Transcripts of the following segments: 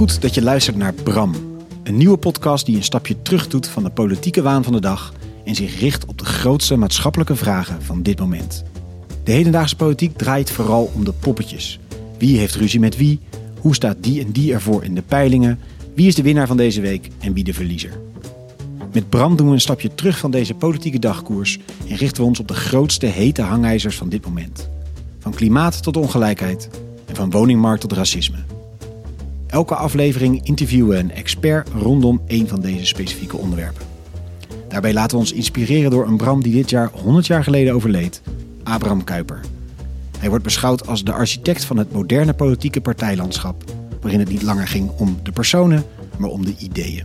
Goed dat je luistert naar Bram. Een nieuwe podcast die een stapje terug doet van de politieke waan van de dag en zich richt op de grootste maatschappelijke vragen van dit moment. De hedendaagse politiek draait vooral om de poppetjes. Wie heeft ruzie met wie? Hoe staat die en die ervoor in de peilingen? Wie is de winnaar van deze week en wie de verliezer? Met Bram doen we een stapje terug van deze politieke dagkoers en richten we ons op de grootste hete hangijzers van dit moment. Van klimaat tot ongelijkheid en van woningmarkt tot racisme. Elke aflevering interviewen we een expert rondom één van deze specifieke onderwerpen. Daarbij laten we ons inspireren door een Bram die dit jaar 100 jaar geleden overleed, Abraham Kuyper. Hij wordt beschouwd als de architect van het moderne politieke partijlandschap, waarin het niet langer ging om de personen, maar om de ideeën.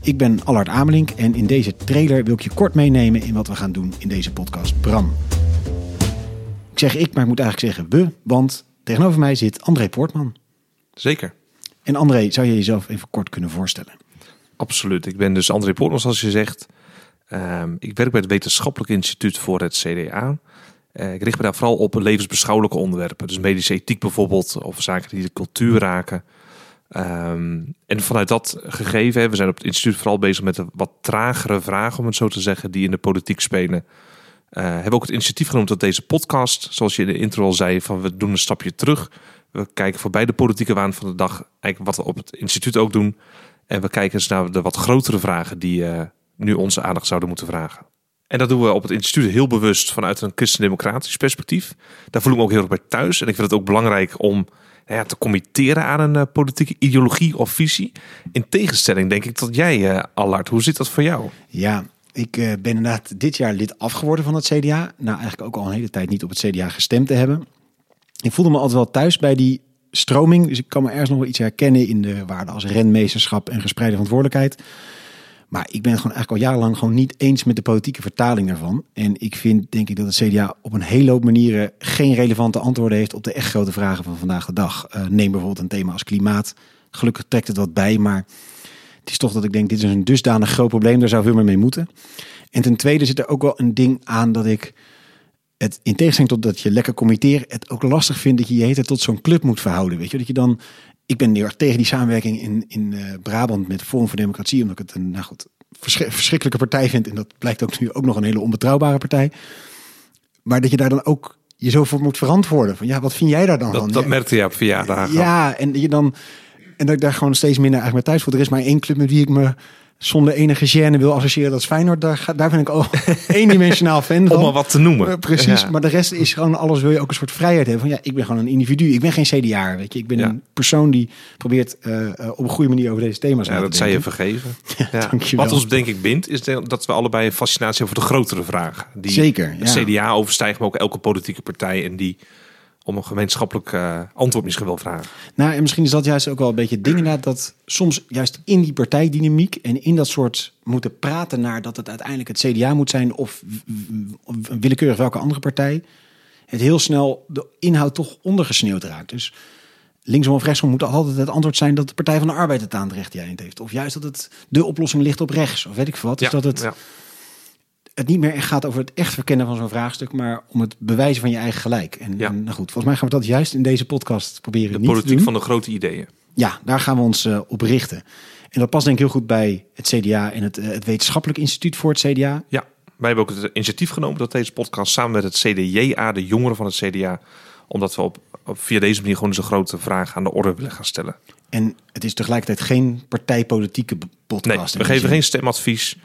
Ik ben Allard Amelink en in deze trailer wil ik je kort meenemen in wat we gaan doen in deze podcast Bram. Ik zeg ik, maar ik moet eigenlijk zeggen we, want tegenover mij zit André Poortman. Zeker. En André, zou je jezelf even kort kunnen voorstellen? Absoluut. Ik ben dus André Poortman, zoals je zegt. Um, ik werk bij het Wetenschappelijk Instituut voor het CDA. Uh, ik richt me daar vooral op levensbeschouwelijke onderwerpen. Dus medische ethiek bijvoorbeeld, of zaken die de cultuur raken. Um, en vanuit dat gegeven, we zijn op het instituut vooral bezig met de wat tragere vragen, om het zo te zeggen, die in de politiek spelen. Uh, hebben ook het initiatief genomen tot deze podcast. Zoals je in de intro al zei, van we doen een stapje terug. We kijken voorbij de politieke waan van de dag. Eigenlijk wat we op het instituut ook doen. En we kijken eens naar de wat grotere vragen die uh, nu onze aandacht zouden moeten vragen. En dat doen we op het instituut heel bewust vanuit een christendemocratisch perspectief. Daar voel ik me ook heel erg bij thuis. En ik vind het ook belangrijk om nou ja, te committeren aan een uh, politieke ideologie of visie. In tegenstelling denk ik tot jij, uh, Allard. Hoe zit dat voor jou? Ja, ik ben inderdaad dit jaar lid afgeworden van het CDA. Nou, eigenlijk ook al een hele tijd niet op het CDA gestemd te hebben. Ik voelde me altijd wel thuis bij die stroming. Dus ik kan me ergens nog wel iets herkennen in de waarden als renmeesterschap en gespreide verantwoordelijkheid. Maar ik ben het gewoon eigenlijk al jarenlang gewoon niet eens met de politieke vertaling daarvan. En ik vind, denk ik, dat het CDA op een hele hoop manieren geen relevante antwoorden heeft op de echt grote vragen van vandaag de dag. Uh, neem bijvoorbeeld een thema als klimaat. Gelukkig trekt het wat bij, maar het is toch dat ik denk, dit is een dusdanig groot probleem, daar zou veel meer mee moeten. En ten tweede zit er ook wel een ding aan dat ik het in tegenstelling tot dat je lekker committeert, het ook lastig vind dat je je hele tot zo'n club moet verhouden. Weet je, dat je dan ik ben heel erg tegen die samenwerking in, in uh, Brabant met Forum voor Democratie. Omdat ik het een nou goed, verschrikkelijke partij vind. En dat blijkt ook nu ook nog een hele onbetrouwbare partij. Maar dat je daar dan ook je zo voor moet verantwoorden. Van ja, wat vind jij daar dan dat, van? Dat merkte je op verjaardagen. Ja, en je dan. En dat ik daar gewoon steeds minder eigenlijk met thuis voel. Er is maar één club met wie ik me zonder enige gêne wil associëren. Dat is Feyenoord. Daar, daar ben ik al eendimensionaal fan van. Om maar wat te noemen. Precies. Ja. Maar de rest is gewoon alles wil je ook een soort vrijheid hebben. Van ja, ik ben gewoon een individu. Ik ben geen CDA. Weet je, ik ben ja. een persoon die probeert uh, op een goede manier over deze thema's ja, te dat zou je vergeven. Ja, Wat ons denk ik bindt, is dat we allebei een fascinatie over de grotere vragen. Die Zeker. De CDA overstijgen, maar ook elke politieke partij en die om een gemeenschappelijk uh, antwoord misschien wel vragen. Nou, en misschien is dat juist ook wel een beetje het ding inderdaad, dat soms juist in die partijdynamiek en in dat soort moeten praten naar dat het uiteindelijk het CDA moet zijn of, of willekeurig welke andere partij, het heel snel de inhoud toch ondergesneeuwd raakt. Dus linksom of rechtsom moet altijd het antwoord zijn dat de Partij van de Arbeid het aan het rechte eind heeft. Of juist dat het de oplossing ligt op rechts, of weet ik veel wat. Dus ja, dat het... Ja het niet meer echt gaat over het echt verkennen van zo'n vraagstuk, maar om het bewijzen van je eigen gelijk. En, ja. en nou goed, volgens mij gaan we dat juist in deze podcast proberen. De niet politiek te doen. van de grote ideeën. Ja, daar gaan we ons uh, op richten. En dat past denk ik heel goed bij het CDA en het, uh, het Wetenschappelijk Instituut voor het CDA. Ja, wij hebben ook het initiatief genomen dat deze podcast samen met het CDJA, de jongeren van het CDA, omdat we op, op via deze manier gewoon eens een grote vraag aan de orde willen gaan stellen. En het is tegelijkertijd geen partijpolitieke podcast. Nee, we geven geen stemadvies.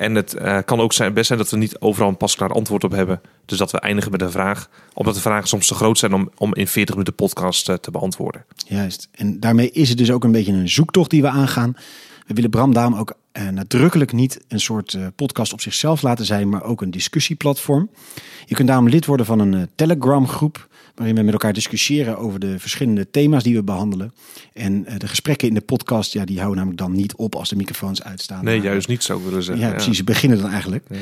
En het uh, kan ook zijn, best zijn dat we niet overal een pasklaar antwoord op hebben. Dus dat we eindigen met een vraag. Omdat de vragen soms te groot zijn om, om in 40 minuten podcast uh, te beantwoorden. Juist. En daarmee is het dus ook een beetje een zoektocht die we aangaan. We willen Bram daarom ook uh, nadrukkelijk niet een soort podcast op zichzelf laten zijn, maar ook een discussieplatform. Je kunt daarom lid worden van een Telegram groep waarin we met elkaar discussiëren over de verschillende thema's die we behandelen. En de gesprekken in de podcast, ja, die houden namelijk dan niet op als de microfoons uitstaan. Nee, juist niet zo willen zeggen. Ja, precies. Ze beginnen dan eigenlijk. Ja.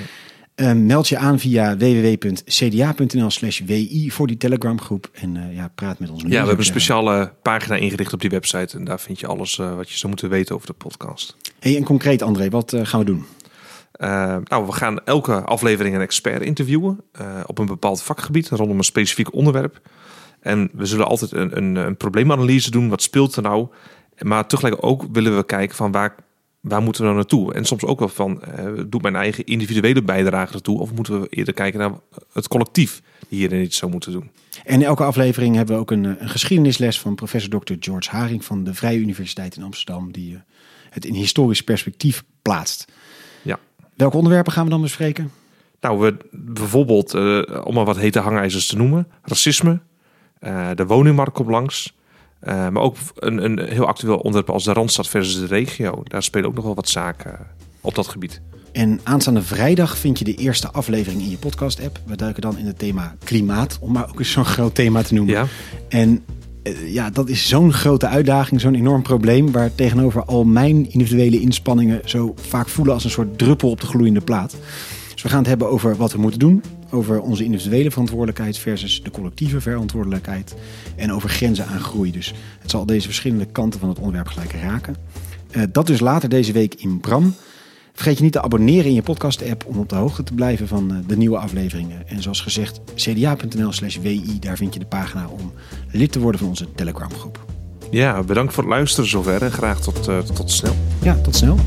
Uh, meld je aan via www.cda.nl slash wi voor die Telegram groep en uh, ja, praat met ons. Ja, we hebben een speciale pagina ingericht op die website en daar vind je alles wat je zou moeten weten over de podcast. Hey, en concreet André, wat gaan we doen? Nou, we gaan elke aflevering een expert interviewen op een bepaald vakgebied rondom een specifiek onderwerp. En we zullen altijd een, een, een probleemanalyse doen. Wat speelt er nou? Maar tegelijk ook willen we kijken van waar, waar moeten we nou naartoe? En soms ook wel van, uh, doet mijn eigen individuele bijdrage ertoe? Of moeten we eerder kijken naar het collectief die hierin iets zou moeten doen? En in elke aflevering hebben we ook een, een geschiedenisles van professor Dr. George Haring van de Vrije Universiteit in Amsterdam, die uh, het in historisch perspectief plaatst. Ja. Welke onderwerpen gaan we dan bespreken? Nou, we, bijvoorbeeld, uh, om maar wat hete hangijzers te noemen, racisme, de woningmarkt komt langs. Uh, maar ook een, een heel actueel onderwerp als de Randstad versus de regio. Daar spelen ook nog wel wat zaken op dat gebied. En aanstaande vrijdag vind je de eerste aflevering in je podcast-app. We duiken dan in het thema klimaat, om maar ook eens zo'n groot thema te noemen. Ja. En uh, ja, dat is zo'n grote uitdaging, zo'n enorm probleem... waar tegenover al mijn individuele inspanningen zo vaak voelen als een soort druppel op de gloeiende plaat. Dus we gaan het hebben over wat we moeten doen, over onze individuele verantwoordelijkheid versus de collectieve verantwoordelijkheid en over grenzen aan groei. Dus het zal deze verschillende kanten van het onderwerp gelijk raken. Uh, dat dus later deze week in Bram. Vergeet je niet te abonneren in je podcast-app om op de hoogte te blijven van uh, de nieuwe afleveringen. En zoals gezegd, cda.nl slash wi, daar vind je de pagina om lid te worden van onze Telegram groep. Ja, bedankt voor het luisteren zover en graag tot, uh, tot snel. Ja, tot snel.